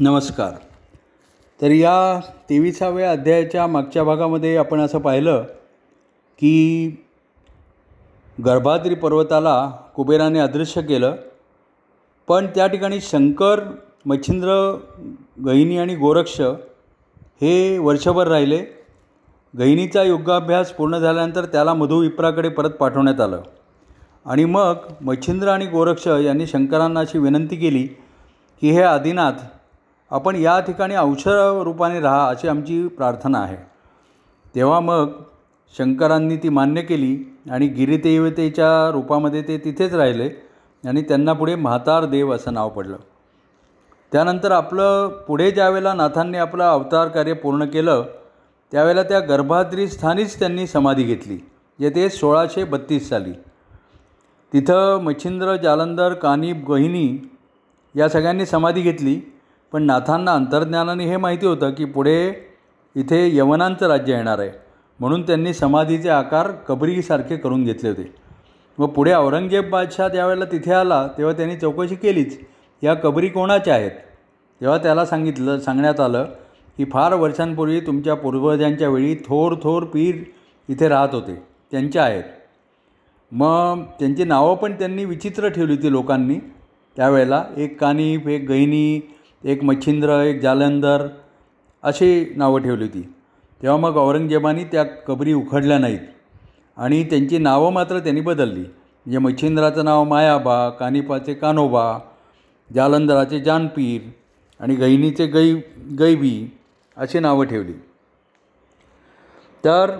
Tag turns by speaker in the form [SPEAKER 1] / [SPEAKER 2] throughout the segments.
[SPEAKER 1] नमस्कार. तर या तेविसाव्या अध्यायाच्या मागच्या भागामध्ये आपण असं पाहिलं की गर्भाद्री पर्वताला कुबेराने अदृश्य केलं. पण त्या ठिकाणी शंकर मच्छिंद्र गहिनी आणि गोरक्ष हे वर्षभर राहिले. गहिनीचा योगाभ्यास पूर्ण झाल्यानंतर त्याला मधुविप्राकडे परत पाठवण्यात आलं. आणि मग मच्छिंद्र आणि गोरक्ष यांनी शंकरांना अशी विनंती केली की हे आदिनाथ आपण या ठिकाणी अंश रूपाने राहा अशी आमची प्रार्थना आहे. तेव्हा मग शंकरांनी ती मान्य केली आणि गिरिदेवतेच्या रूपामध्ये ते तिथेच राहिले आणि त्यांना पुढे म्हातार देव असं नाव पडलं. त्यानंतर आपलं पुढे ज्यावेळेला नाथांनी आपलं अवतार कार्य पूर्ण केलं त्यावेळेला त्या गर्भाद्री स्थानीच त्यांनी समाधी घेतली जे ते सोळाशे बत्तीस साली. तिथं मच्छिंद्र जालंधर कानिप गहिनी या सगळ्यांनी समाधी घेतली. पण नाथांना अंतर्ज्ञानाने हे माहिती होतं की पुढे इथे यवनांचं राज्य येणार आहे. म्हणून त्यांनी समाधीचे आकार कबरीसारखे करून घेतले होते. व पुढे औरंगजेब बादशाह ज्यावेळेला तिथे आला तेव्हा त्यांनी चौकशी केलीच या कबरी कोणाच्या आहेत? तेव्हा त्याला सांगितलं सांगण्यात आलं की फार वर्षांपूर्वी तुमच्या पूर्वजांच्या वेळी थोर थोर पीर इथे राहत होते. त्यांच्या आहेत. मग त्यांची नावं पण त्यांनी विचित्र ठेवली होती लोकांनी. त्यावेळेला एक कानिफ एक गहिनी एक मच्छिंद्र एक जालंधर अशी नावं ठेवली होती. तेव्हा मग औरंगजेबाने त्या कबरी उखडल्या नाहीत आणि त्यांची नावं मात्र त्यांनी बदलली. म्हणजे मच्छिंद्राचं नाव मायाबा कानिपाचे कानोबा जालंधराचे जानपीर आणि गहिनीचे गै गैबी अशी नावं ठेवली. तर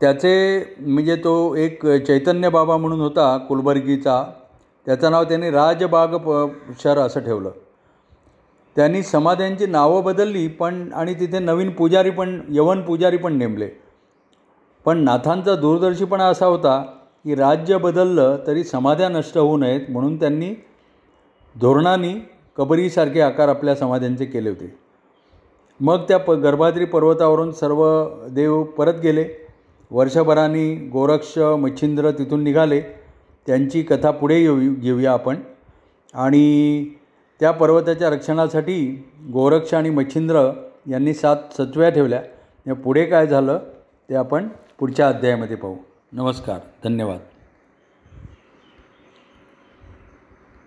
[SPEAKER 1] त्याचे म्हणजे तो एक चैतन्य बाबा म्हणून होता कुलबर्गीचा. त्याचं नाव त्यांनी राजबाग प शर असं ठेवलं. त्यांनी समाध्यांची नावं बदलली पण आणि तिथे नवीन पुजारी पण यवन पुजारी पण नेमले. पण नाथांचा दूरदर्शीपणा असा होता की राज्य बदललं तरी समाध्या नष्ट होऊ नयेत म्हणून त्यांनी धोरणाने कबरीसारखे आकार आपल्या समाध्यांचे केले होते. मग त्या प गर्भाद्री पर्वतावरून सर्व देव परत गेले. वर्षभराने गोरक्ष मच्छिंद्र तिथून निघाले. त्यांची कथा पुढे येऊ घेऊया आपण. आणि त्या पर्वताच्या रक्षणासाठी गोरक्ष आणि मच्छिंद्र यांनी सात सचव्या ठेवल्या. या पुढे काय झालं ते आपण पुढच्या अध्यायामध्ये पाहू. नमस्कार. धन्यवाद.